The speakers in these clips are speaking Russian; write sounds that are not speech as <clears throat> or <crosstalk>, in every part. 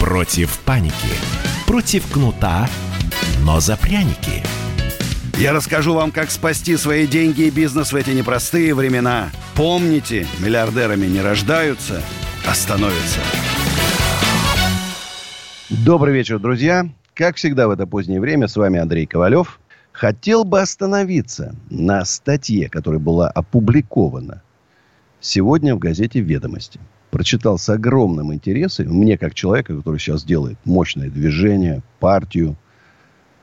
Против паники. Против кнута, но за пряники. Я расскажу вам, как спасти свои деньги и бизнес в эти непростые времена. Помните, миллиардерами не рождаются, а становятся. Добрый вечер, друзья. Как всегда в это позднее время, с вами Андрей Ковалев. Хотел бы остановиться на статье, которая была опубликована сегодня в газете «Ведомости». Прочитал с огромным интересом. Мне, как человека, который сейчас делает мощное движение, партию,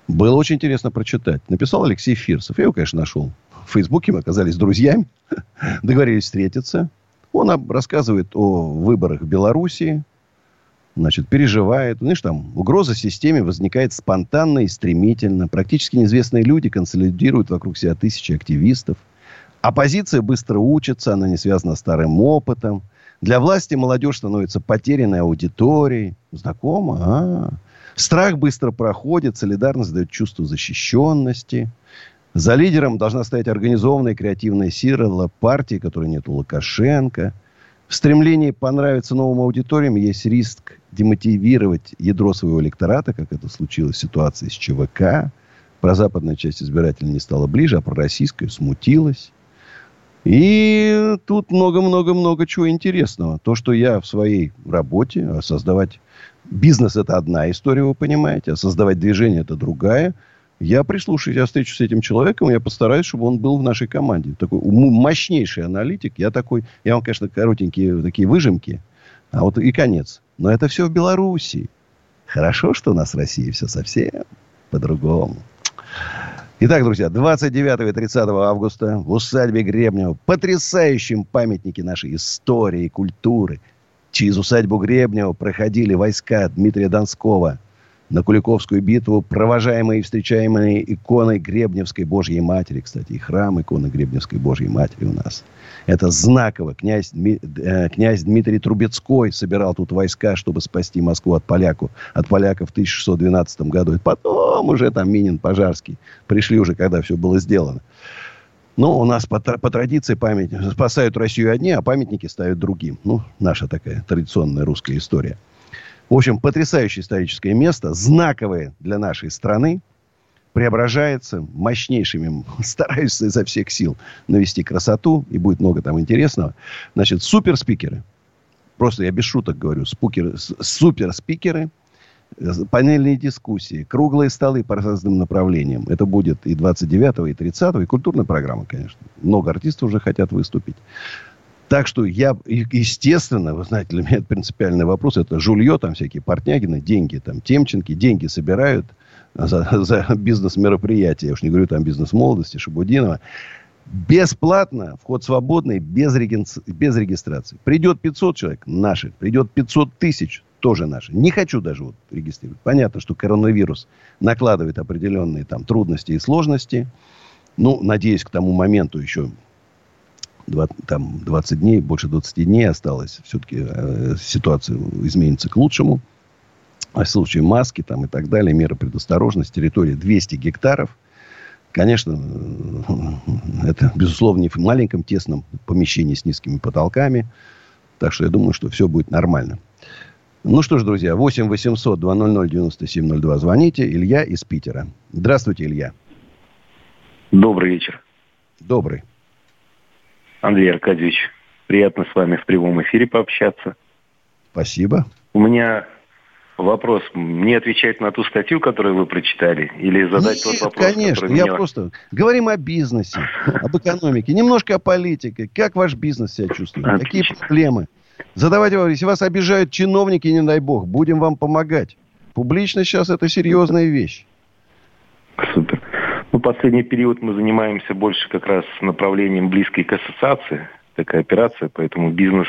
было очень интересно прочитать. Написал Алексей Фирсов. Я его, конечно, нашел в Фейсбуке. Мы оказались друзьями. <laughs> Договорились встретиться. Он рассказывает о выборах в Белоруссии, значит, переживает. Знаешь, там угроза системе возникает спонтанно и стремительно. Практически неизвестные люди консолидируют вокруг себя тысячи активистов. Оппозиция быстро учится, она не связана с старым опытом. Для власти молодежь становится потерянной аудиторией. Знакомо? А. Страх быстро проходит, солидарность дает чувство защищенности. За лидером должна стоять организованная креативная сила партии, которой нет у Лукашенко – в стремлении понравиться новым аудиториям есть риск демотивировать ядро своего электората, как это случилось в ситуации с ЧВК. Про западная часть избирателей не стала ближе, а про российскую смутилась. И тут много-много-много чего интересного. То, что я в своей работе, а создавать бизнес – это одна история, вы понимаете, а создавать движение – это другая – я прислушаюсь, я встречусь с этим человеком, я постараюсь, чтобы он был в нашей команде. Такой мощнейший аналитик. Я такой, я вам, конечно, коротенькие такие выжимки, а вот и конец. Но это все в Белоруссии. Хорошо, что у нас в России все совсем по-другому. Итак, друзья, 29 и 30 августа в усадьбе Гребнева, потрясающем памятнике нашей истории и культуры, через усадьбу Гребнева проходили войска Дмитрия Донского – на Куликовскую битву, провожаемые и встречаемые иконой Гребневской Божьей Матери. Кстати, и храм иконы Гребневской Божьей Матери у нас. Это знаково. Князь, э, князь Дмитрий Трубецкой собирал тут войска, чтобы спасти Москву от, поляку, от поляков в 1612 году. И потом уже там Минин, Пожарский пришли уже, когда все было сделано. Но у нас по, по традиции память спасают Россию одни, а памятники ставят другим. Ну, наша такая традиционная русская история. В общем, потрясающее историческое место, знаковое для нашей страны, преображается мощнейшими, <laughs> стараюсь изо всех сил навести красоту, и будет много там интересного. Значит, суперспикеры, просто я без шуток говорю, спукеры, суперспикеры, панельные дискуссии, круглые столы по разным направлениям. Это будет и 29 и 30 и культурная программа, конечно. Много артистов уже хотят выступить. Так что я, естественно, вы знаете, для меня это принципиальный вопрос. Это жулье, там всякие Портнягины, деньги, там Темченки, деньги собирают за, <laughs> за бизнес-мероприятия. Я уж не говорю там бизнес молодости, Шабудинова. Бесплатно, вход свободный, без, реги... без регистрации. Придет 500 человек, наши. Придет 500 тысяч, тоже наши. Не хочу даже вот регистрировать. Понятно, что коронавирус накладывает определенные там трудности и сложности. Ну, надеюсь, к тому моменту еще 20, там 20 дней, больше 20 дней осталось. Все-таки э, ситуация изменится к лучшему. А в случае маски там и так далее, меры предосторожности, территория 200 гектаров. Конечно, э, это, безусловно, не в маленьком тесном помещении с низкими потолками. Так что я думаю, что все будет нормально. Ну что ж, друзья, 8 800 200 9702 звоните. Илья из Питера. Здравствуйте, Илья. Добрый вечер. Добрый. Андрей Аркадьевич, приятно с вами в прямом эфире пообщаться. Спасибо. У меня вопрос. Мне отвечать на ту статью, которую вы прочитали, или задать Нет, тот вопрос? конечно. Я меня... просто... Говорим о бизнесе, об экономике, немножко о политике. Как ваш бизнес себя чувствует? Отлично. Какие проблемы? Задавайте вопрос. Если вас обижают чиновники, не дай бог, будем вам помогать. Публично сейчас это серьезная вещь. Последний период мы занимаемся больше как раз направлением близкой к ассоциации, такая операция, поэтому бизнес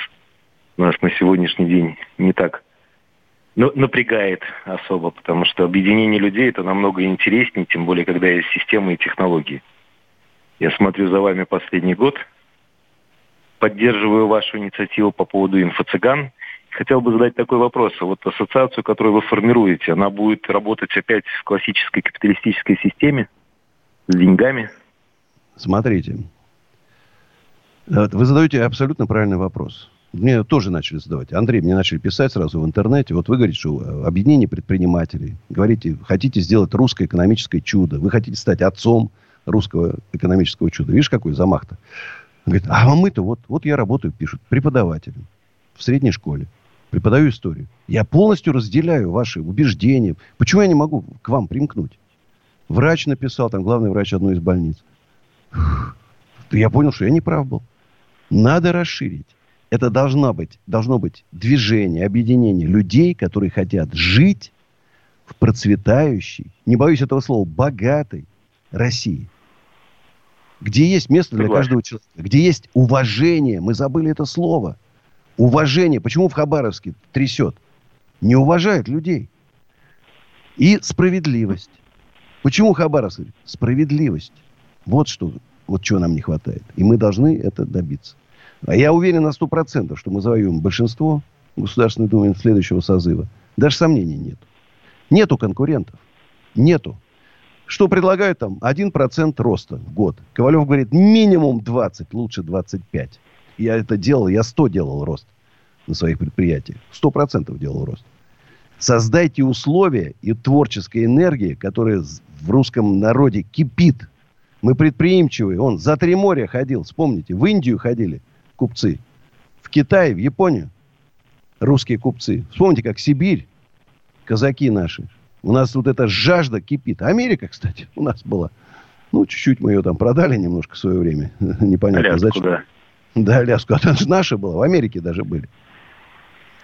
у нас на сегодняшний день не так ну, напрягает особо, потому что объединение людей это намного интереснее, тем более, когда есть системы и технологии. Я смотрю за вами последний год, поддерживаю вашу инициативу по поводу инфо-цыган. Хотел бы задать такой вопрос. Вот ассоциацию, которую вы формируете, она будет работать опять в классической капиталистической системе с деньгами? Смотрите, вы задаете абсолютно правильный вопрос. Мне тоже начали задавать. Андрей, мне начали писать сразу в интернете. Вот вы говорите, что объединение предпринимателей. Говорите, хотите сделать русское экономическое чудо. Вы хотите стать отцом русского экономического чуда. Видишь, какой замах-то? Говорит, а мы-то вот, вот я работаю, пишут, преподавателем в средней школе. Преподаю историю. Я полностью разделяю ваши убеждения. Почему я не могу к вам примкнуть? Врач написал, там главный врач одной из больниц. Я понял, что я не прав был. Надо расширить. Это должно быть, должно быть движение, объединение людей, которые хотят жить в процветающей, не боюсь этого слова, богатой России. Где есть место для каждого человека. Где есть уважение. Мы забыли это слово. Уважение. Почему в Хабаровске трясет? Не уважают людей. И справедливость. Почему Хабаровск? Справедливость. Вот что, вот чего нам не хватает. И мы должны это добиться. А я уверен на сто процентов, что мы завоюем большинство Государственной Думы следующего созыва. Даже сомнений нет. Нету конкурентов. Нету. Что предлагают там? 1% роста в год. Ковалев говорит, минимум 20, лучше 25. Я это делал, я 100 делал рост на своих предприятиях. 100% делал рост. Создайте условия и творческой энергии, которая в русском народе кипит. Мы предприимчивые. Он за три моря ходил, вспомните. В Индию ходили купцы. В Китай, в Японию русские купцы. Вспомните, как Сибирь, казаки наши. У нас вот эта жажда кипит. Америка, кстати, у нас была. Ну, чуть-чуть мы ее там продали немножко в свое время. <laughs> Непонятно Аляску, зачем. Да, да Аляску. А это же наша была. В Америке даже были.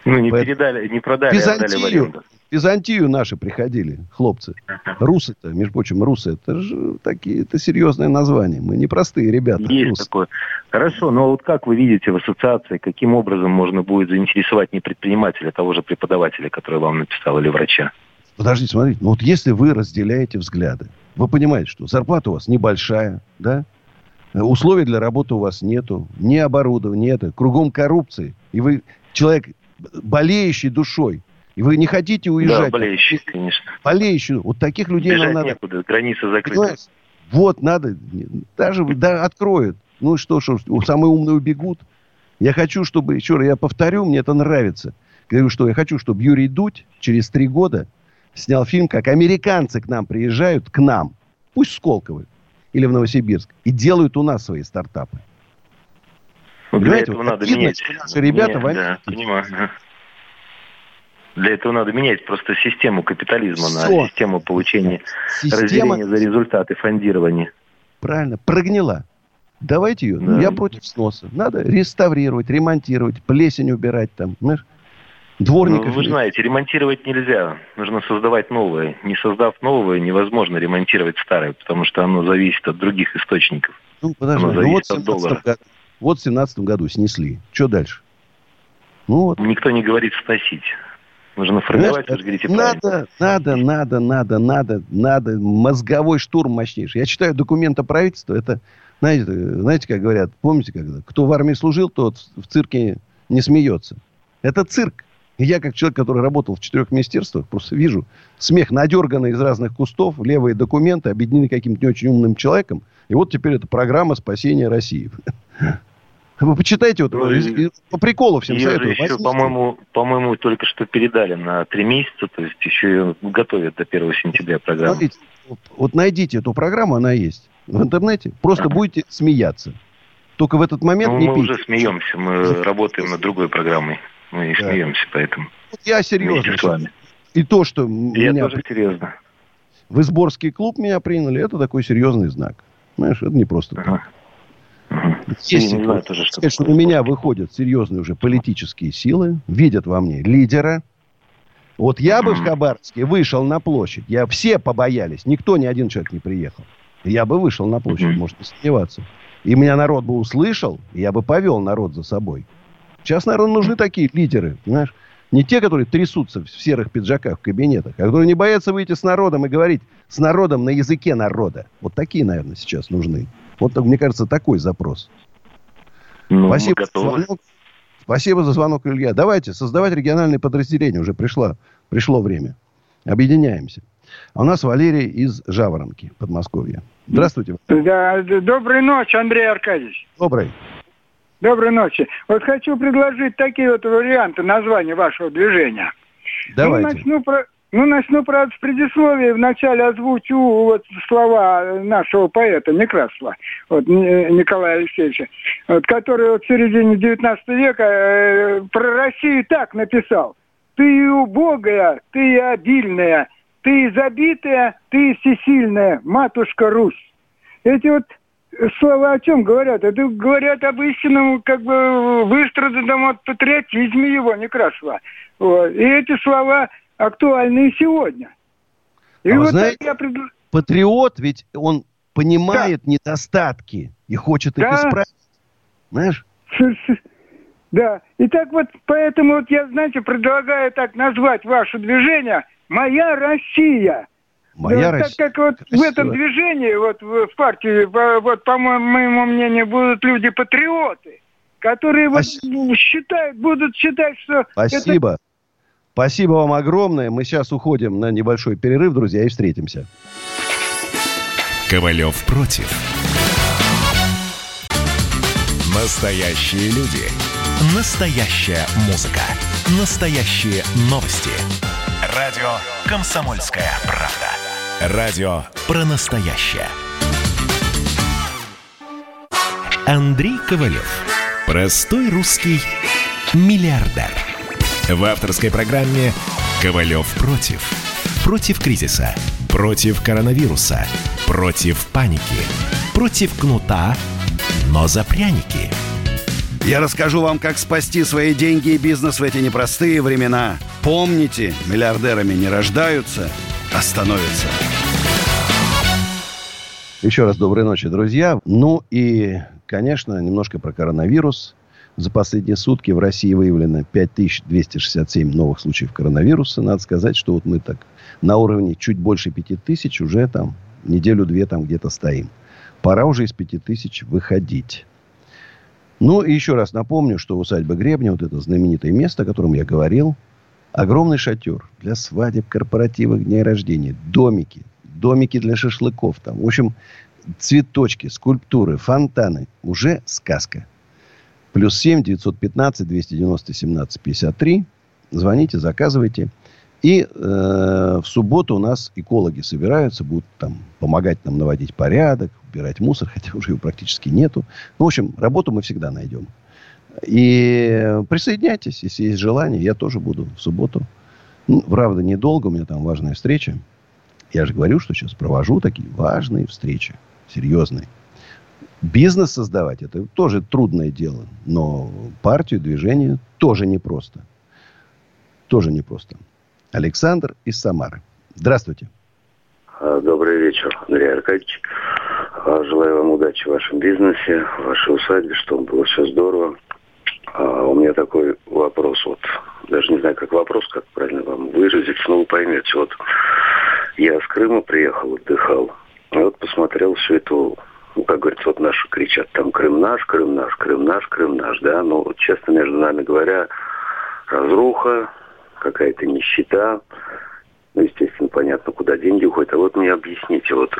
Ну, не Поэтому... передали, не продали, Византию, отдали в. Византию наши приходили, хлопцы. Русы-то, между прочим, русы, это же такие, это серьезное название. Мы не простые ребята. Есть русы. такое. Хорошо, но вот как вы видите в ассоциации, каким образом можно будет заинтересовать не предпринимателя, а того же преподавателя, который вам написал, или врача? Подождите, смотрите, ну вот если вы разделяете взгляды, вы понимаете, что зарплата у вас небольшая, да? Условий для работы у вас нету, ни оборудования нет, кругом коррупции. И вы человек болеющий душой. И вы не хотите уезжать. Да, болеющий, конечно. Болеющий. Вот таких людей Бежать нам надо... некуда, граница закрыта. Вот, надо. Даже да, откроют. Ну что, что, самые умные убегут. Я хочу, чтобы, еще раз, я повторю, мне это нравится. Говорю, что я хочу, чтобы Юрий Дудь через три года снял фильм, как американцы к нам приезжают, к нам, пусть в Сколково или в Новосибирск, и делают у нас свои стартапы. Ну, для этого вот надо менять. Наши ребята Нет, да, понимаю. Для этого надо менять просто систему капитализма Все. на систему получения Система... разделения за результаты фондирования. Правильно, прогнила. Давайте ее. Да. Я против сноса. Надо реставрировать, ремонтировать, плесень убирать там. Знаешь? Дворников. Ну, вы знаете, ремонтировать нельзя. Нужно создавать новое. Не создав новое, невозможно ремонтировать старое, потому что оно зависит от других источников. Ну, подожди, оно ну, вот от доллара. Году, вот в 17 году снесли. Что дальше? Ну, вот. Никто не говорит сносить. Нужно формировать, вы же говорите Надо, надо, надо, надо, надо, надо. Мозговой штурм мощнейший. Я читаю документы правительства. Это, знаете, знаете, как говорят, помните, когда кто в армии служил, тот в цирке не смеется. Это цирк. Я, как человек, который работал в четырех министерствах, просто вижу смех надерганный из разных кустов, левые документы, объединены каким-то не очень умным человеком. И вот теперь это программа спасения России. Вы почитайте, вот, ну, по приколу всем ее советую. Еще, по-моему, по-моему, только что передали на три месяца, то есть еще ее готовят до 1 сентября программу. Смотрите, вот, найдите эту программу, она есть в интернете. Просто ага. будете смеяться. Только в этот момент ну, не мы пейте. уже смеемся, мы работаем над другой программой. Мы и да. смеемся, поэтому. Вот я серьезно. С вами. И то, что я меня... тоже серьезно. В Изборский клуб меня приняли, это такой серьезный знак. Знаешь, это не просто ага. так. Если не знаю, тоже, что, что на меня выходят серьезные уже политические силы, видят во мне лидера. Вот я бы в Хабаровске вышел на площадь. Я все побоялись. Никто, ни один человек не приехал. Я бы вышел на площадь, может не сомневаться. И меня народ бы услышал, и я бы повел народ за собой. Сейчас, наверное, нужны такие лидеры, понимаешь? Не те, которые трясутся в серых пиджаках в кабинетах, а которые не боятся выйти с народом и говорить с народом на языке народа. Вот такие, наверное, сейчас нужны. Вот, мне кажется, такой запрос. Ну, Спасибо, за звонок. Спасибо за звонок, Илья. Давайте создавать региональные подразделения. Уже пришло, пришло время. Объединяемся. А у нас Валерий из Жаворонки, Подмосковья. Здравствуйте. Да, доброй ночи, Андрей Аркадьевич. Добрый. Доброй ночи. Вот хочу предложить такие вот варианты названия вашего движения. Давайте. Ну, начну, про, ну, начну правда, с предисловия. Вначале озвучу вот слова нашего поэта Некрасова, вот, Николая Алексеевича, вот, который вот в середине 19 века э, про Россию так написал. Ты убогая, ты обильная, ты забитая, ты всесильная, матушка Русь. Эти вот слова о чем говорят? Это говорят об истинном, как бы, выстраданном патриотизме его Некрасова. Вот. И эти слова актуальны и сегодня. И а вот знаете, я пред... патриот, ведь он понимает да. недостатки и хочет их да. исправить. Знаешь? Да. И так вот, поэтому вот я, знаете, предлагаю так назвать ваше движение «Моя Россия». Моя да, Россия. Так как вот Красиво. в этом движении, вот в, в партии, вот по моему мнению, будут люди-патриоты, которые вот считают, будут считать, что... Спасибо. Это... Спасибо вам огромное. Мы сейчас уходим на небольшой перерыв, друзья, и встретимся. Ковалев против. Настоящие люди. Настоящая музыка. Настоящие новости. Радио «Комсомольская правда». Радио про настоящее. Андрей Ковалев. Простой русский миллиардер. В авторской программе «Ковалев против». Против кризиса. Против коронавируса. Против паники. Против кнута, но за пряники – я расскажу вам, как спасти свои деньги и бизнес в эти непростые времена. Помните, миллиардерами не рождаются, а становятся. Еще раз доброй ночи, друзья. Ну и, конечно, немножко про коронавирус. За последние сутки в России выявлено 5267 новых случаев коронавируса. Надо сказать, что вот мы так на уровне чуть больше 5000 уже там неделю-две там где-то стоим. Пора уже из 5000 выходить. Ну, и еще раз напомню, что усадьба Гребня, вот это знаменитое место, о котором я говорил, огромный шатер для свадеб, корпоративов, дней рождения, домики, домики для шашлыков там. В общем, цветочки, скульптуры, фонтаны. Уже сказка. Плюс 7 915 290 17 53. Звоните, заказывайте. И э, в субботу у нас экологи собираются, будут там помогать нам наводить порядок, убирать мусор, хотя уже его практически нету. Ну, в общем, работу мы всегда найдем. И присоединяйтесь, если есть желание. Я тоже буду в субботу. Ну, правда, недолго, у меня там важная встреча. Я же говорю, что сейчас провожу такие важные встречи, серьезные. Бизнес создавать это тоже трудное дело. Но партию, движение тоже непросто. Тоже непросто. Александр из Самары. Здравствуйте. А, добрый вечер, Андрей Аркадьевич. А, желаю вам удачи в вашем бизнесе, в вашей усадьбе, чтобы было все здорово. А у меня такой вопрос, вот, даже не знаю, как вопрос, как правильно вам выразить, но вы поймете. Вот я с Крыма приехал, отдыхал, и вот посмотрел всю эту, ну, как говорится, вот наши кричат, там Крым наш, Крым наш, Крым наш, Крым наш, да, но вот, честно между нами говоря, разруха, какая-то нищета. Ну, естественно, понятно, куда деньги уходят. А вот мне объясните, вот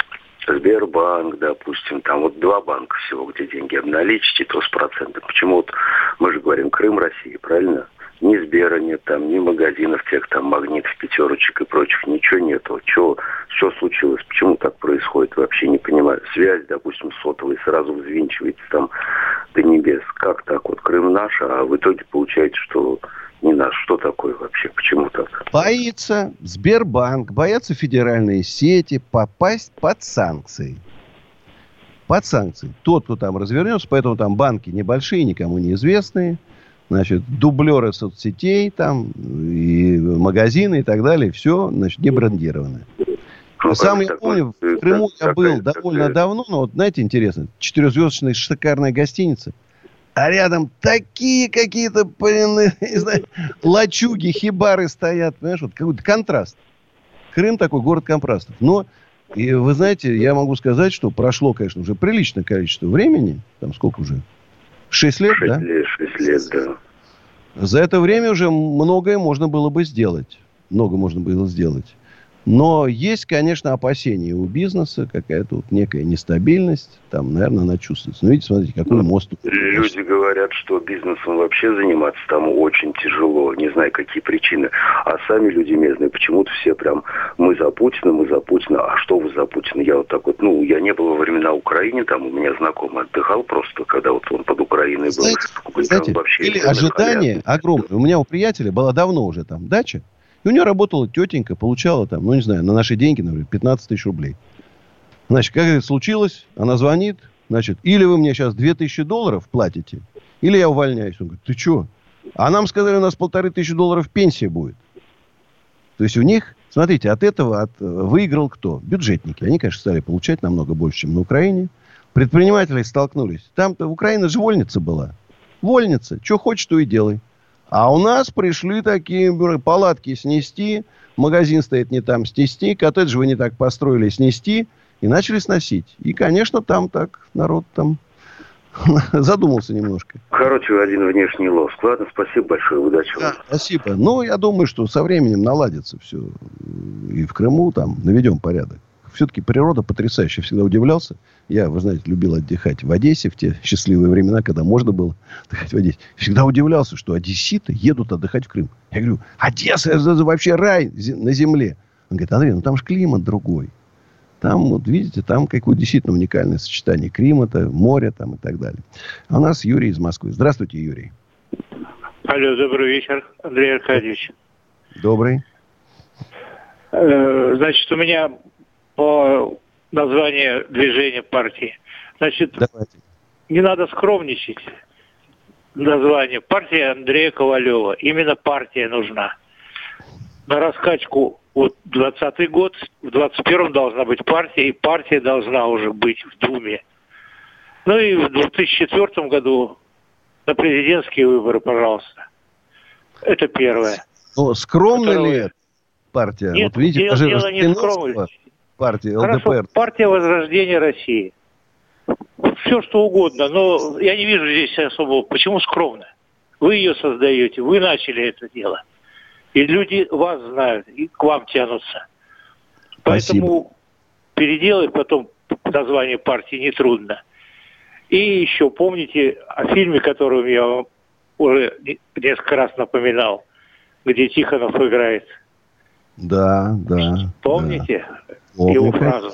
Сбербанк, допустим, там вот два банка всего, где деньги обналичить, и то с процентом. Почему вот мы же говорим Крым России, правильно? Ни Сбера нет там, ни магазинов тех там магнитов, пятерочек и прочих, ничего нету. Что, что случилось? Почему так происходит? Вообще не понимаю. Связь, допустим, сотовой сразу взвинчивается там до небес. Как так? Вот Крым наш, а в итоге получается, что не наш. Что такое вообще? Почему так? Боится Сбербанк, боятся федеральные сети попасть под санкции. Под санкции. Тот, кто там развернется, поэтому там банки небольшие, никому неизвестные. Значит, дублеры соцсетей там, и магазины и так далее. Все, значит, не брендированное. Ну, Сам я помню, в Крыму я был довольно давно, но вот знаете, интересно, четырехзвездочная шикарная гостиница – а рядом такие какие-то, <laughs> не знаю, лачуги, хибары стоят, понимаешь, вот какой-то контраст. Крым такой город контрастов. Но, и вы знаете, я могу сказать, что прошло, конечно, уже приличное количество времени, там сколько уже, шесть лет, шесть да? Лет, шесть лет, да. За это время уже многое можно было бы сделать. Много можно было сделать. Но есть, конечно, опасения у бизнеса, какая-то вот некая нестабильность. Там, наверное, она чувствуется. Ну, видите, смотрите, какой ну, мост. Люди говорят, что бизнесом вообще заниматься там очень тяжело. Не знаю, какие причины. А сами люди местные почему-то все прям мы за Путина, мы за Путина. А что вы за Путина? Я вот так вот, ну, я не был во времена Украины, там у меня знакомый отдыхал просто, когда вот он под Украиной был. Знаете, знаете вообще или ожидание огромное. У меня у приятеля была давно уже там дача. И у нее работала тетенька, получала там, ну, не знаю, на наши деньги, например, 15 тысяч рублей. Значит, как это случилось? Она звонит, значит, или вы мне сейчас 2000 долларов платите, или я увольняюсь. Он говорит, ты что? А нам сказали, у нас полторы тысячи долларов пенсия будет. То есть у них, смотрите, от этого от, выиграл кто? Бюджетники. Они, конечно, стали получать намного больше, чем на Украине. Предприниматели столкнулись. Там-то Украина же вольница была. Вольница. Что хочешь, то и делай. А у нас пришли такие палатки снести, магазин стоит не там снести, коттедж вы не так построили снести, и начали сносить. И, конечно, там так народ там <laughs> задумался немножко. Короче, один внешний лоск. Ладно, спасибо большое, удачи да, Спасибо. Ну, я думаю, что со временем наладится все. И в Крыму там наведем порядок все-таки природа потрясающая. Всегда удивлялся. Я, вы знаете, любил отдыхать в Одессе в те счастливые времена, когда можно было отдыхать в Одессе. Всегда удивлялся, что одесситы едут отдыхать в Крым. Я говорю, Одесса это вообще рай на земле. Он говорит, Андрей, ну там же климат другой. Там, вот видите, там какое действительно уникальное сочетание климата, моря там и так далее. А у нас Юрий из Москвы. Здравствуйте, Юрий. Алло, добрый вечер, Андрей Аркадьевич. Добрый. Э, значит, у меня по названию движения партии. Значит, Давайте. не надо скромничать. Название. Партия Андрея Ковалева. Именно партия нужна. На раскачку вот 20 год, в 21-м должна быть партия, и партия должна уже быть в Думе. Ну и в 2004 году на президентские выборы, пожалуйста. Это первое. Ну, скромно ли это партия? Нет, вот видите, дело, дело не в скромности партии ЛДПР? Хорошо, партия Возрождения России. Все, что угодно. Но я не вижу здесь особого. Почему скромно? Вы ее создаете, вы начали это дело. И люди вас знают, и к вам тянутся. Поэтому Спасибо. переделать потом название партии нетрудно. И еще помните о фильме, который я вам уже несколько раз напоминал, где Тихонов играет. Да, да. Помните? Да. Его фразу.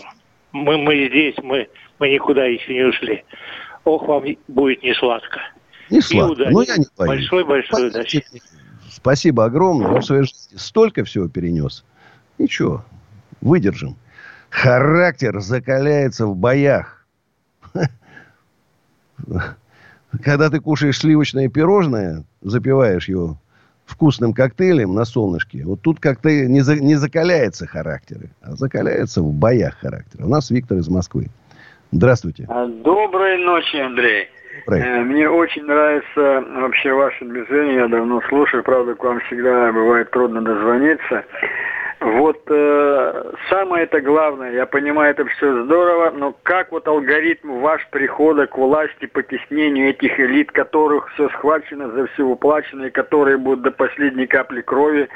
Мы, мы здесь, мы, мы никуда еще не ушли. Ох, вам будет не сладко. Не сладко. И Ну, я не боюсь. Большой-большой удачи. Спасибо огромное. Я в своей жизни столько всего перенес. Ничего, выдержим. Характер закаляется в боях. <laughs> Когда ты кушаешь сливочное пирожное, запиваешь его вкусным коктейлем на солнышке, вот тут как-то не, за, не закаляется характер, а закаляется в боях характер. У нас Виктор из Москвы. Здравствуйте. А, доброй ночи, Андрей. Добрый. Э, мне очень нравится вообще ваше движение. Я давно слушаю. Правда, к вам всегда бывает трудно дозвониться. Вот э, самое это главное, я понимаю, это все здорово, но как вот алгоритм ваш прихода к власти, потеснению этих элит, которых все схвачено, за все уплачено, и которые будут до последней капли крови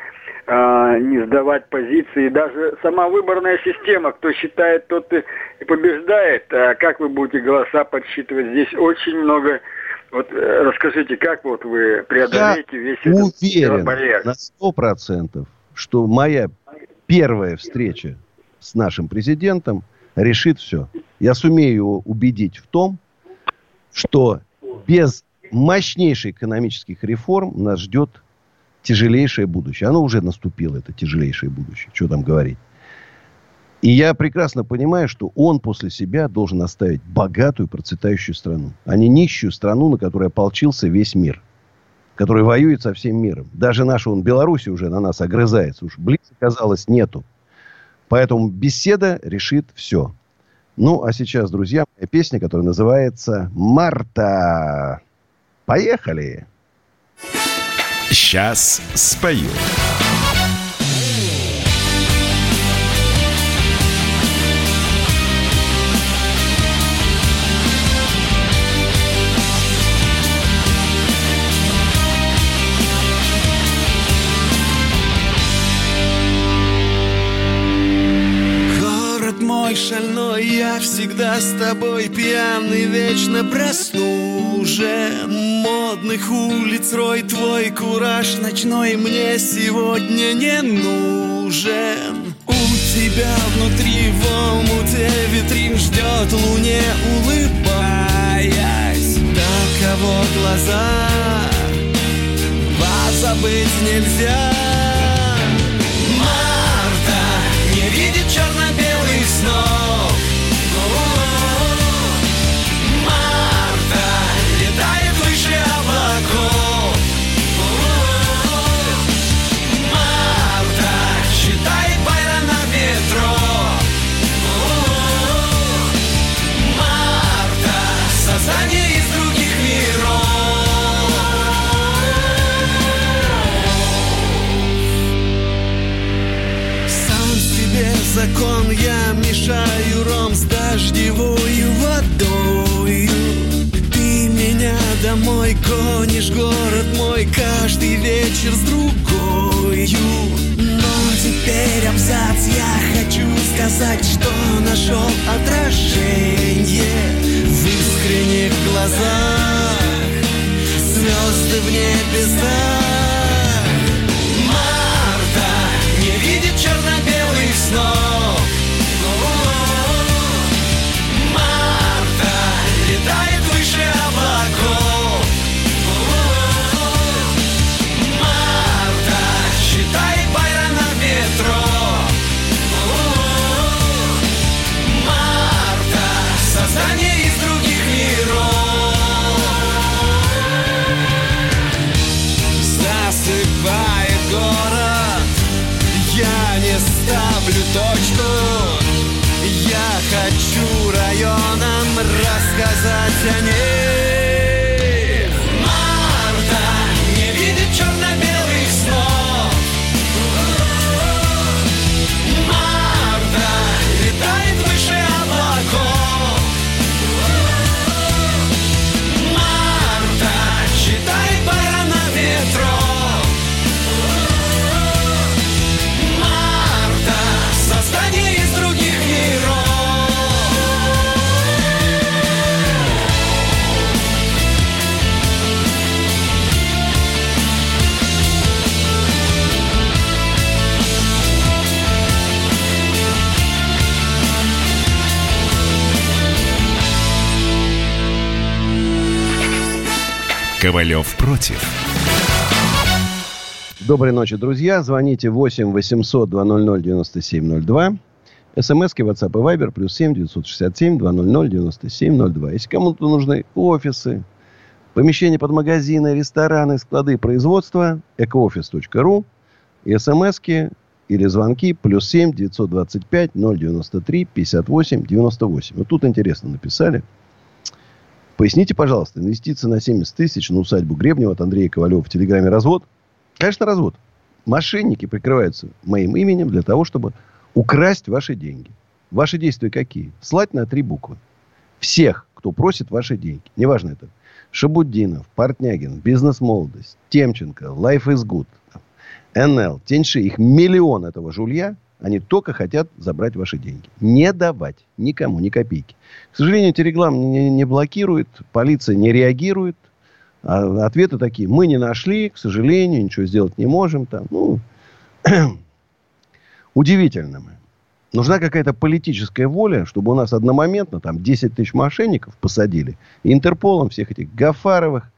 э, не сдавать позиции, даже сама выборная система, кто считает, тот и побеждает, а как вы будете голоса подсчитывать, здесь очень много вот э, расскажите, как вот вы преодолеете я весь этот барьер? на сто процентов, что моя первая встреча с нашим президентом решит все. Я сумею его убедить в том, что без мощнейших экономических реформ нас ждет тяжелейшее будущее. Оно уже наступило, это тяжелейшее будущее. Что там говорить? И я прекрасно понимаю, что он после себя должен оставить богатую, процветающую страну, а не нищую страну, на которую ополчился весь мир – который воюет со всем миром. Даже наша он Беларусь уже на нас огрызается. Уж близко, казалось, нету. Поэтому беседа решит все. Ну, а сейчас, друзья, моя песня, которая называется «Марта». Поехали! Сейчас спою. мой всегда с тобой пьяный, вечно проснужен Модных улиц рой, твой кураж ночной мне сегодня не нужен. У тебя внутри в омуте витрин ждет луне, улыбаясь. Таково глаза, позабыть нельзя вечер с другою. Но теперь абзац. Я хочу сказать Что нашел отражение В искренних глазах. Звезды в небесах Ковалев против. Доброй ночи, друзья. Звоните 8 800 200 9702. СМСки, WhatsApp и Viber, плюс 7 967 200 9702. Если кому-то нужны офисы, помещения под магазины, рестораны, склады производства, ecooffice.ru и СМСки или звонки плюс 7 925 093 58 98. Вот тут интересно написали – Поясните, пожалуйста, инвестиции на 70 тысяч на усадьбу Гребнева от Андрея Ковалева в Телеграме развод? Конечно, развод. Мошенники прикрываются моим именем для того, чтобы украсть ваши деньги. Ваши действия какие? Слать на три буквы. Всех, кто просит ваши деньги. Неважно это. Шабуддинов, Портнягин, Бизнес-молодость, Темченко, Life is Good, НЛ, Теньши. Их миллион этого жулья – они только хотят забрать ваши деньги. Не давать никому ни копейки. К сожалению, Телеграм не, не блокирует, полиция не реагирует. А ответы такие. Мы не нашли, к сожалению, ничего сделать не можем. Там, ну, <clears throat> удивительно мы. Нужна какая-то политическая воля, чтобы у нас одномоментно там 10 тысяч мошенников посадили. Интерполом всех этих Гафаровых,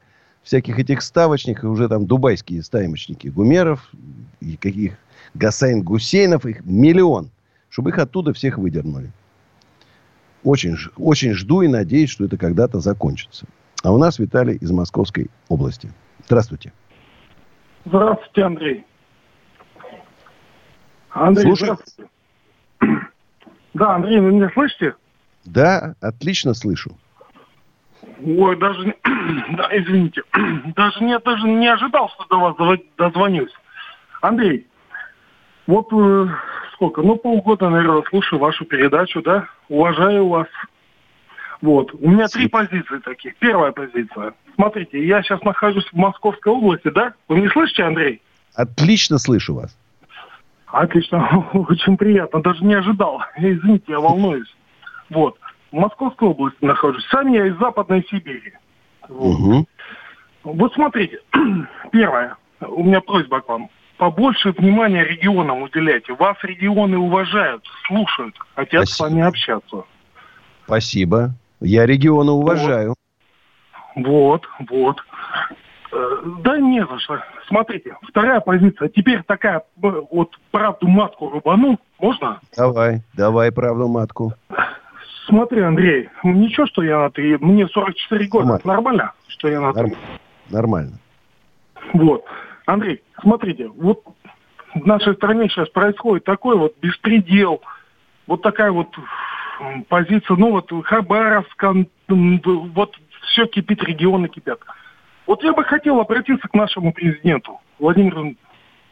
всяких этих ставочников, уже там дубайские ставочники, Гумеров, и каких Гасайн Гусейнов, их миллион, чтобы их оттуда всех выдернули. Очень, очень жду и надеюсь, что это когда-то закончится. А у нас Виталий из Московской области. Здравствуйте. Здравствуйте, Андрей. Андрей, Слушай. здравствуйте. <clears throat> Да, Андрей, вы меня слышите? Да, отлично слышу. Ой, даже, <clears throat> да, извините, <clears throat> даже не, даже не ожидал, что до вас дозвонюсь. Андрей, вот э, сколько, ну полгода, наверное, слушаю вашу передачу, да, уважаю вас. Вот, у меня три позиции таких. Первая позиция. Смотрите, я сейчас нахожусь в Московской области, да? Вы не слышите, Андрей? Отлично слышу вас. Отлично, <laughs> очень приятно, даже не ожидал. <laughs> Извините, я волнуюсь. Вот. В Московской области нахожусь. Сам я из Западной Сибири. Вот, угу. вот смотрите, <clears throat> первое, у меня просьба к вам. Побольше внимания регионам уделяйте. Вас регионы уважают, слушают, хотят Спасибо. с вами общаться. Спасибо. Я регионы уважаю. Вот, вот. вот. Э, да не за что. Смотрите, вторая позиция. Теперь такая, э, вот правду матку рубану. Можно? Давай, давай правду матку. Смотри, Андрей, ничего, что я на три, мне 44 года, нормально, нормально что я на. Нормально. Нормально. Вот. Андрей, смотрите, вот в нашей стране сейчас происходит такой вот беспредел, вот такая вот позиция, ну вот Хабаровск, вот все кипит, регионы кипят. Вот я бы хотел обратиться к нашему президенту, Владимиру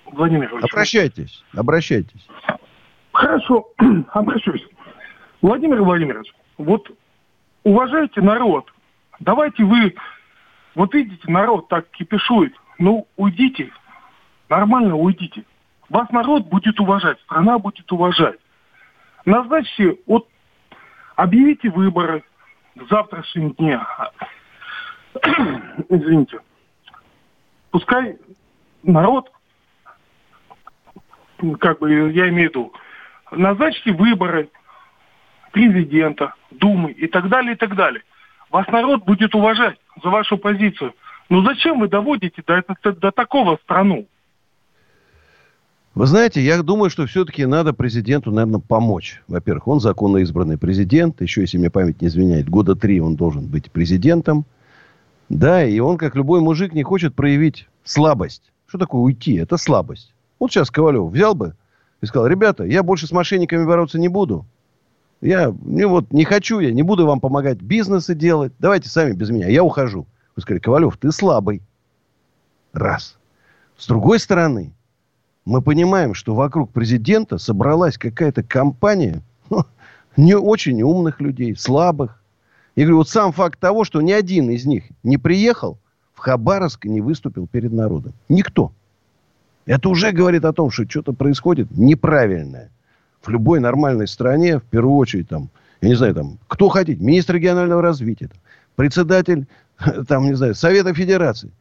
Владимировичу. Обращайтесь, обращайтесь. Хорошо, <clears throat> обращусь. Владимир Владимирович, вот уважайте народ. Давайте вы, вот видите, народ так кипишует. Ну, уйдите, нормально уйдите. Вас народ будет уважать, страна будет уважать. Назначьте, вот объявите выборы в завтрашнем дне. <clears throat> Извините. Пускай народ, как бы я имею в виду, назначьте выборы, президента, Думы и так далее, и так далее. Вас народ будет уважать за вашу позицию. Но зачем вы доводите до, до, до такого страну? Вы знаете, я думаю, что все-таки надо президенту, наверное, помочь. Во-первых, он законно избранный президент. Еще, если мне память не изменяет, года три он должен быть президентом. Да, и он, как любой мужик, не хочет проявить слабость. Что такое уйти? Это слабость. Вот сейчас Ковалев взял бы и сказал, ребята, я больше с мошенниками бороться не буду. Я ну вот, не хочу я, не буду вам помогать бизнесы делать. Давайте сами без меня. Я ухожу. Вы сказали, Ковалев, ты слабый. Раз. С другой стороны, мы понимаем, что вокруг президента собралась какая-то компания ну, не очень умных людей, слабых. Я говорю, вот сам факт того, что ни один из них не приехал в Хабаровск и не выступил перед народом. Никто. Это уже говорит о том, что что-то происходит неправильное в любой нормальной стране, в первую очередь, там, я не знаю, там, кто хотите, министр регионального развития, там, председатель, <laughs> там, не знаю, Совета Федерации.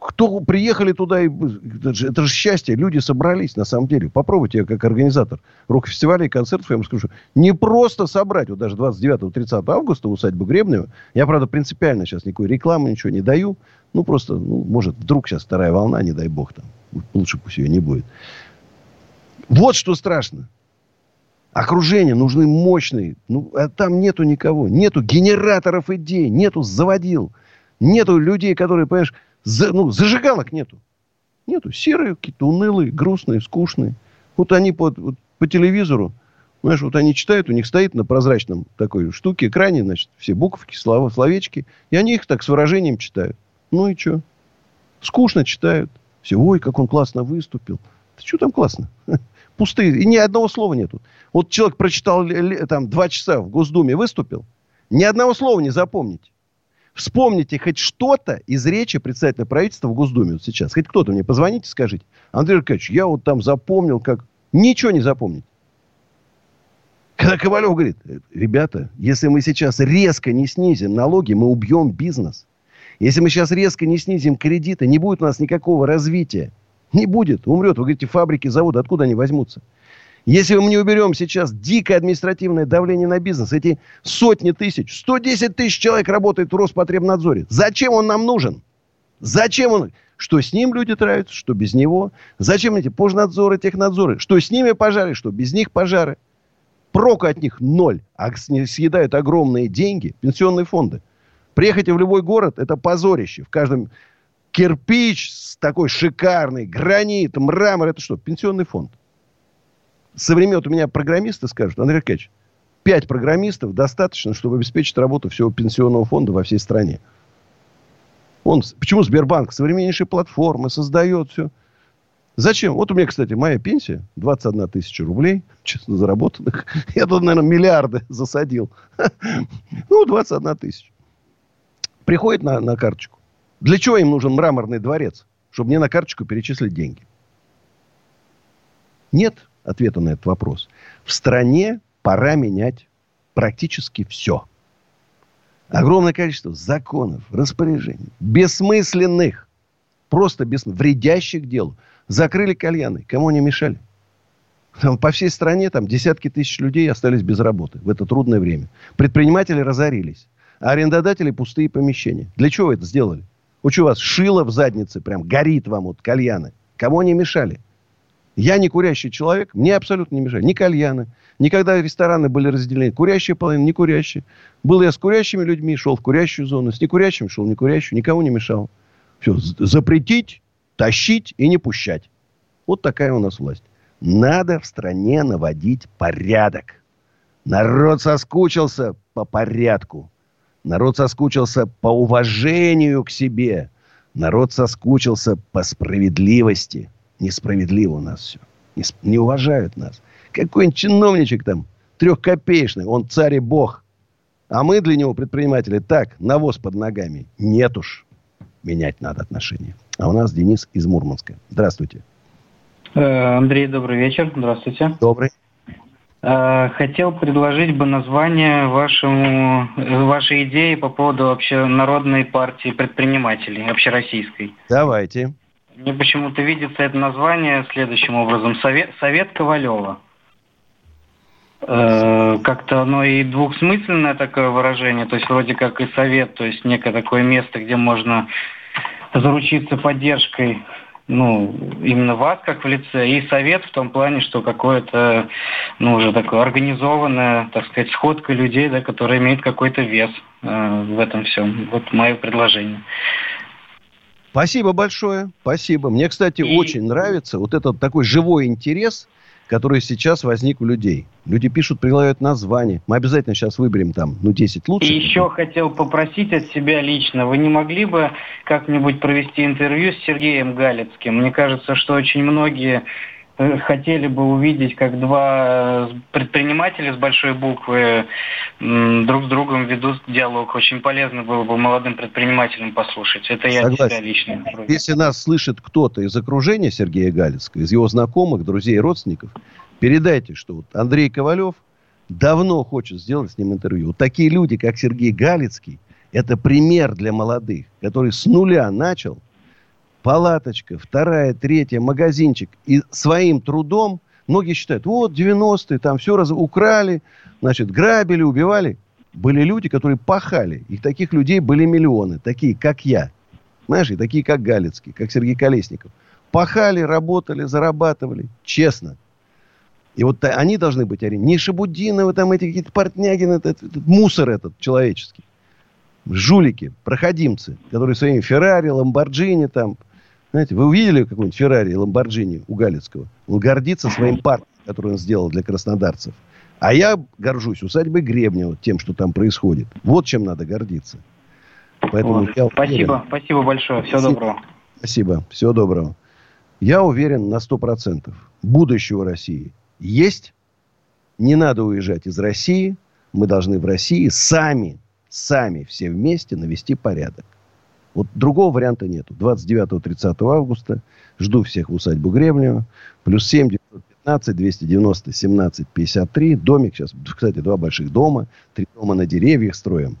Кто приехали туда, и, это, же, это же счастье, люди собрались, на самом деле. Попробуйте, я как организатор рок-фестивалей и концертов, я вам скажу, не просто собрать, вот даже 29-30 августа усадьбу Гребнева, я, правда, принципиально сейчас никакой рекламы, ничего не даю, ну, просто, ну, может, вдруг сейчас вторая волна, не дай бог там, лучше пусть ее не будет. Вот что страшно. Окружение нужны мощные. Ну, а там нету никого. Нету генераторов идей. Нету заводил. Нету людей, которые, понимаешь, за, ну, зажигалок нету. Нету. Серые, какие-то унылые, грустные, скучные. Вот они по, вот, по телевизору, знаешь, вот они читают, у них стоит на прозрачном такой штуке, экране, значит, все буковки, слова, словечки. И они их так с выражением читают. Ну и что? Скучно читают. Все, ой, как он классно выступил. Да что там классно? <laughs> Пустые. И ни одного слова нету. Вот человек прочитал там два часа в Госдуме, выступил. Ни одного слова не запомните. Вспомните хоть что-то из речи председателя правительства в Госдуме вот сейчас. Хоть кто-то мне позвоните, скажите. Андрей Аркадьевич, я вот там запомнил, как... Ничего не запомнить. Когда Ковалев говорит, ребята, если мы сейчас резко не снизим налоги, мы убьем бизнес. Если мы сейчас резко не снизим кредиты, не будет у нас никакого развития. Не будет. Умрет. Вы говорите, фабрики, заводы, откуда они возьмутся? Если мы не уберем сейчас дикое административное давление на бизнес, эти сотни тысяч, 110 тысяч человек работает в Роспотребнадзоре. Зачем он нам нужен? Зачем он? Что с ним люди травятся, что без него? Зачем эти пожнадзоры, технадзоры? Что с ними пожары, что без них пожары? Прока от них ноль, а съедают огромные деньги пенсионные фонды. Приехайте в любой город, это позорище. В каждом кирпич такой шикарный, гранит, мрамор, это что? Пенсионный фонд. Со времен у меня программисты скажут, Андрей Аркадьевич, Пять программистов достаточно, чтобы обеспечить работу всего пенсионного фонда во всей стране. Он, почему Сбербанк современнейшие платформы создает все? Зачем? Вот у меня, кстати, моя пенсия 21 тысяча рублей, честно заработанных. <laughs> Я тут, наверное, миллиарды <laughs> засадил. <laughs> Ну, 21 тысяча. Приходит на, на карточку. Для чего им нужен мраморный дворец? Чтобы мне на карточку перечислить деньги. Нет ответа на этот вопрос. В стране пора менять практически все. Огромное количество законов, распоряжений, бессмысленных, просто бес... вредящих делу. Закрыли кальяны. Кому они мешали? Там по всей стране там десятки тысяч людей остались без работы в это трудное время. Предприниматели разорились. А арендодатели пустые помещения. Для чего это сделали? Вот что у вас шило в заднице прям горит вам вот кальяны. Кому они мешали? Я не курящий человек, мне абсолютно не мешали. Ни кальяны, никогда рестораны были разделены. Курящие половина, не курящие. Был я с курящими людьми, шел в курящую зону. С некурящими шел в некурящую. Никому не мешал. Все, запретить тащить и не пущать. Вот такая у нас власть. Надо в стране наводить порядок. Народ соскучился по порядку. Народ соскучился по уважению к себе. Народ соскучился по справедливости. Несправедливо у нас все. Не, не уважают нас. Какой-нибудь чиновничек там, трехкопеечный, он царь и бог. А мы для него, предприниматели, так, навоз под ногами. Нет уж. Менять надо отношения. А у нас Денис из Мурманска. Здравствуйте. Э, Андрей, добрый вечер. Здравствуйте. Добрый. Э, хотел предложить бы название вашему, вашей идеи по поводу вообще Народной партии предпринимателей, общероссийской. Давайте. Мне почему-то видится это название следующим образом. Совет, Совет Ковалева. Э, как-то оно и двухсмысленное такое выражение, то есть вроде как и совет, то есть некое такое место, где можно заручиться поддержкой ну, именно вас, как в лице, и совет в том плане, что какое-то, ну, уже такое организованное, так сказать, сходка людей, да, которые имеют какой-то вес э, в этом всем. Вот мое предложение. Спасибо большое, спасибо. Мне, кстати, и... очень нравится вот этот такой живой интерес – который сейчас возник у людей. Люди пишут, предлагают название. Мы обязательно сейчас выберем там, ну, 10 лучших. И еще хотел попросить от себя лично, вы не могли бы как-нибудь провести интервью с Сергеем Галицким? Мне кажется, что очень многие хотели бы увидеть, как два э, предпринимателя с большой буквы друг с другом ведут диалог. Очень полезно было бы молодым предпринимателям послушать. Это я Согласен. себя лично. Если нас слышит кто-то из окружения Сергея Галицкого, из его знакомых, друзей родственников, передайте, что вот Андрей Ковалев давно хочет сделать с ним интервью. Вот такие люди, как Сергей Галицкий, это пример для молодых, который с нуля начал – палаточка, вторая, третья, магазинчик. И своим трудом, многие считают, вот 90-е, там все раз украли, значит, грабили, убивали. Были люди, которые пахали. И таких людей были миллионы, такие, как я. Знаешь, и такие, как Галицкий, как Сергей Колесников. Пахали, работали, зарабатывали. Честно. И вот они должны быть Не Шабудиновы, там эти какие-то портнягины, этот, этот мусор этот человеческий. Жулики, проходимцы, которые своими Феррари, Ламборджини там, знаете, вы увидели какой-нибудь Феррари, Ламборджини у Галицкого? Он гордится своим парком, который он сделал для краснодарцев. А я горжусь усадьбой Гребнева, тем, что там происходит. Вот чем надо гордиться. Поэтому вот. я спасибо, уверен, спасибо большое. Всего спасибо, доброго. Спасибо, всего доброго. Я уверен на сто процентов. Будущего России есть. Не надо уезжать из России. Мы должны в России сами, сами все вместе навести порядок. Вот другого варианта нету. 29-30 августа жду всех в усадьбу Гребнева. Плюс 7 915 290 17 53. Домик сейчас, кстати, два больших дома. Три дома на деревьях строим.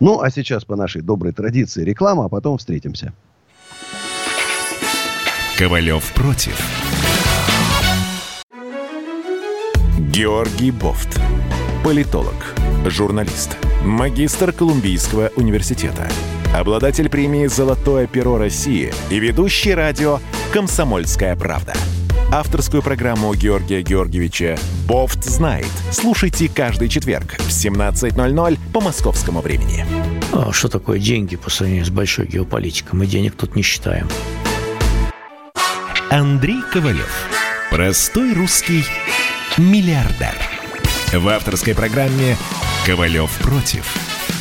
Ну, а сейчас по нашей доброй традиции реклама, а потом встретимся. Ковалев против. Георгий Бофт. Политолог, журналист, магистр Колумбийского университета – обладатель премии «Золотое перо России» и ведущий радио «Комсомольская правда». Авторскую программу Георгия Георгиевича «Бофт знает». Слушайте каждый четверг в 17.00 по московскому времени. А что такое деньги по сравнению с большой геополитикой? Мы денег тут не считаем. Андрей Ковалев. Простой русский миллиардер. В авторской программе «Ковалев против».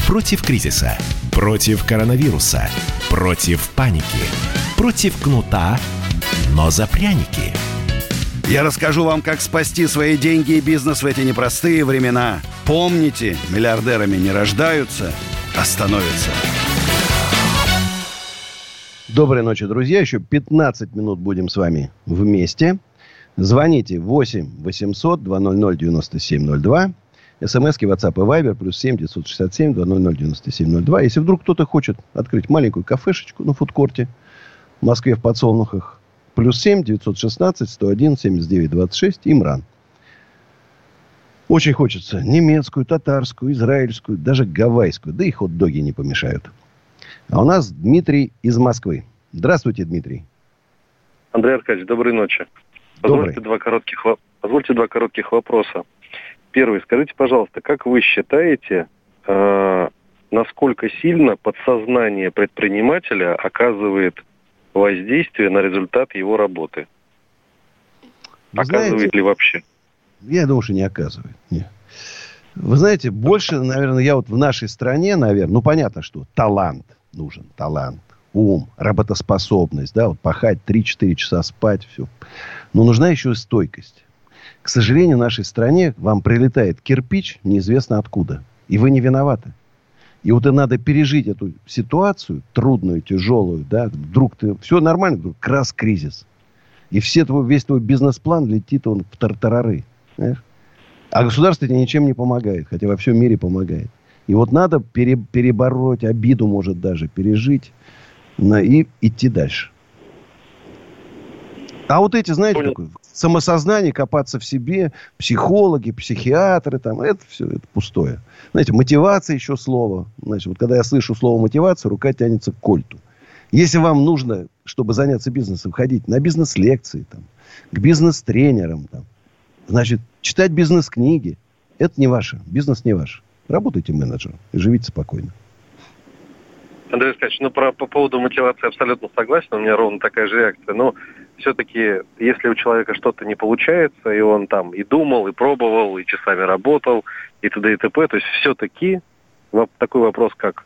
Против кризиса. Против коронавируса. Против паники. Против кнута, но за пряники. Я расскажу вам, как спасти свои деньги и бизнес в эти непростые времена. Помните, миллиардерами не рождаются, а становятся. Доброй ночи, друзья. Еще 15 минут будем с вами вместе. Звоните 8 800 200 9702. СМСки, WhatsApp и Viber, плюс 7 967 200 9702. Если вдруг кто-то хочет открыть маленькую кафешечку на фудкорте в Москве в подсолнухах, плюс 7 916 101 79 26, Имран. Очень хочется немецкую, татарскую, израильскую, даже гавайскую. Да и хот-доги не помешают. А у нас Дмитрий из Москвы. Здравствуйте, Дмитрий. Андрей Аркадьевич, доброй ночи. Позвольте два, коротких, позвольте два коротких вопроса. Первый. Скажите, пожалуйста, как вы считаете, э, насколько сильно подсознание предпринимателя оказывает воздействие на результат его работы? Вы оказывает знаете, ли вообще? Я думаю, что не оказывает. Нет. Вы знаете, больше, наверное, я вот в нашей стране, наверное, ну, понятно, что талант нужен, талант, ум, работоспособность, да, вот пахать 3-4 часа спать, все. Но нужна еще и стойкость. К сожалению, в нашей стране вам прилетает кирпич неизвестно откуда. И вы не виноваты. И вот и надо пережить эту ситуацию, трудную, тяжелую, да, вдруг ты, все нормально, вдруг раз кризис. И все твой, весь твой бизнес-план летит он в тартарары. А государство тебе ничем не помогает, хотя во всем мире помогает. И вот надо пере, перебороть обиду, может даже пережить, на, и идти дальше. А вот эти, знаете, такое, самосознание, копаться в себе, психологи, психиатры, там, это все это пустое. Знаете, мотивация еще слово. Значит, вот когда я слышу слово мотивация, рука тянется к кольту. Если вам нужно, чтобы заняться бизнесом, ходить на бизнес-лекции, там, к бизнес-тренерам, там, значит, читать бизнес-книги, это не ваше. Бизнес не ваш. Работайте менеджером и живите спокойно. Андрей Искаевич, ну про, по поводу мотивации абсолютно согласен, у меня ровно такая же реакция. Но все-таки, если у человека что-то не получается, и он там и думал, и пробовал, и часами работал, и т.д. и т.п., то есть все-таки такой вопрос, как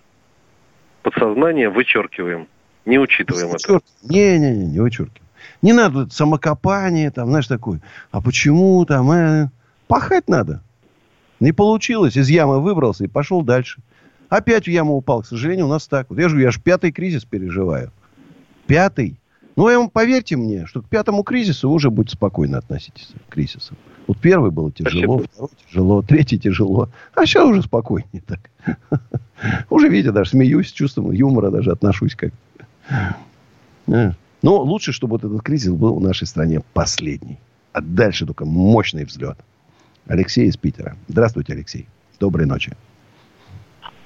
подсознание, вычеркиваем, не учитываем это. Не-не-не, не вычеркиваем. Не надо самокопание, там, знаешь, такое. А почему там? Э, пахать надо. Не получилось. Из ямы выбрался и пошел дальше. Опять в яму упал. К сожалению, у нас так. Вот я же, я же пятый кризис переживаю. Пятый. Ну, я вам поверьте мне, что к пятому кризису вы уже будете спокойно относиться к кризисам. Вот первый был тяжело, Спасибо. второй тяжело, третий тяжело. А сейчас уже спокойнее так. <laughs> Уже, видите, даже смеюсь, чувством юмора даже отношусь как э. Но лучше, чтобы вот этот кризис был в нашей стране последний. А дальше только мощный взлет. Алексей из Питера. Здравствуйте, Алексей. Доброй ночи.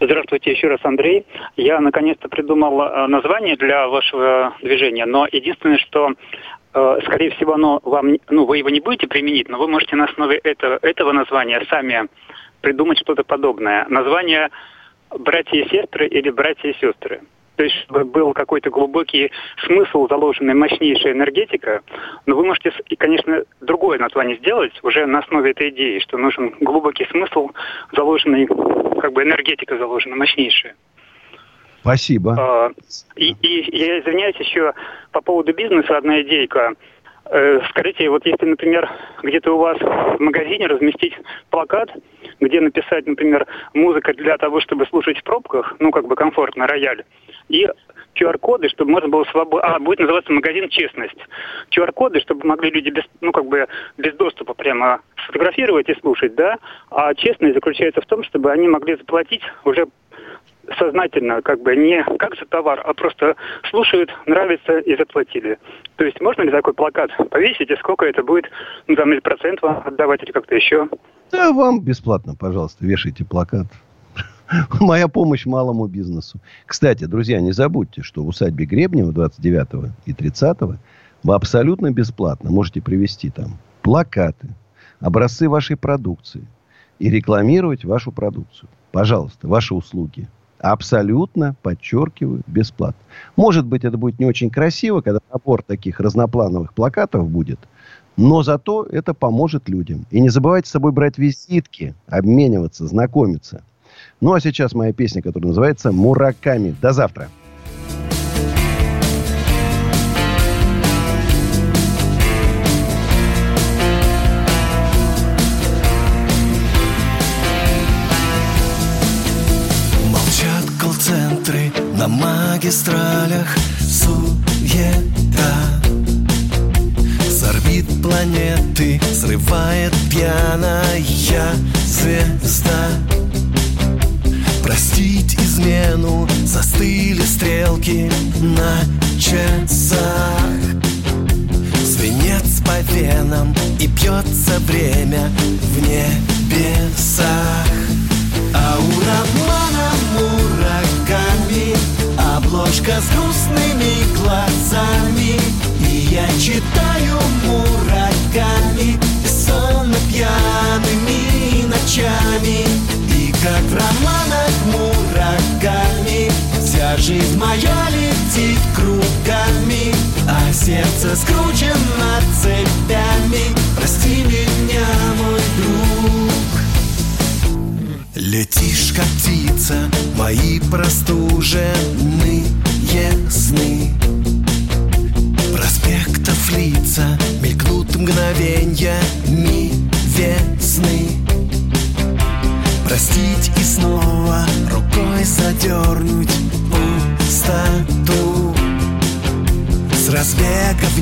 Здравствуйте еще раз, Андрей. Я наконец-то придумал э, название для вашего движения, но единственное, что э, скорее всего, оно вам, ну, вы его не будете применить, но вы можете на основе этого, этого названия сами придумать что-то подобное. Название «Братья и сестры» или «Братья и сестры». То есть, чтобы был какой-то глубокий смысл, заложенный мощнейшая энергетика. Но вы можете, конечно, другое название сделать уже на основе этой идеи, что нужен глубокий смысл, заложенный, как бы энергетика заложена мощнейшая. Спасибо. А, и, и я извиняюсь еще по поводу бизнеса одна идейка. Э, скажите, вот если, например, где-то у вас в магазине разместить плакат, где написать, например, музыка для того, чтобы слушать в пробках, ну, как бы комфортно, рояль, и QR-коды, чтобы можно было свободно... А, будет называться магазин «Честность». QR-коды, чтобы могли люди без, ну, как бы без доступа прямо сфотографировать и слушать, да? А честность заключается в том, чтобы они могли заплатить уже сознательно, как бы не как за товар, а просто слушают, нравится и заплатили. То есть можно ли такой плакат повесить, и сколько это будет, ну там или процент вам отдавать, или как-то еще? Да, вам бесплатно, пожалуйста, вешайте плакат. <laughs> Моя помощь малому бизнесу. Кстати, друзья, не забудьте, что в усадьбе Гребнева 29 и 30 вы абсолютно бесплатно можете привезти там плакаты, образцы вашей продукции и рекламировать вашу продукцию. Пожалуйста, ваши услуги. Абсолютно, подчеркиваю, бесплатно. Может быть, это будет не очень красиво, когда набор таких разноплановых плакатов будет. Но зато это поможет людям. И не забывайте с собой брать визитки, обмениваться, знакомиться. Ну а сейчас моя песня, которая называется «Мураками». До завтра. Молчат колл-центры на магистралях Суета орбит планеты Срывает пьяная звезда Простить измену Застыли стрелки на часах. Свинец по венам И бьется время в небесах. А у романа мураками Обложка с грустными глазами. И я читаю мураками Сонно пьяными ночами как в романах мураками Вся жизнь моя летит кругами А сердце скручено цепями. Прости меня, мой друг. Летишь, как птица, мои простуженные сны. Проспектов лица мелькнут мгновеньями. весны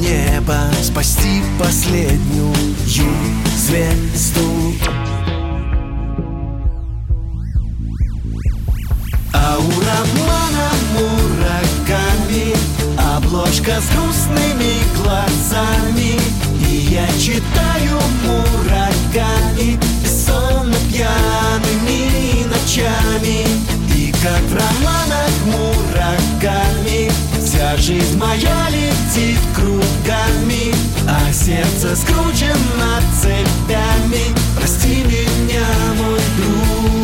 небо спасти последнюю звезду. А у романа мураками Обложка с грустными глазами. И я читаю мураками Бессонно пьяными ночами. И как в романах мураками Жизнь моя летит кругами А сердце скручено цепями. Прости меня, мой друг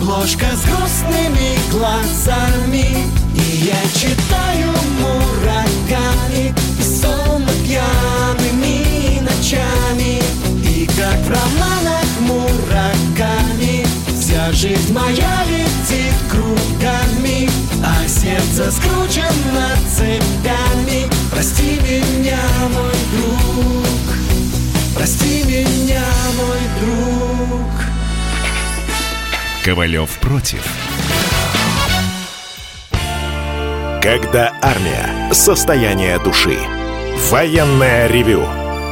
Обложка с грустными глазами. И я читаю мураками Бессонно пьяными ночами. И как в романах мураками Вся жизнь моя летит кругами. А сердце скручено цепями. Прости меня, мой друг. Прости меня, мой друг Ковалев против. Когда армия. Состояние души. Военное ревю.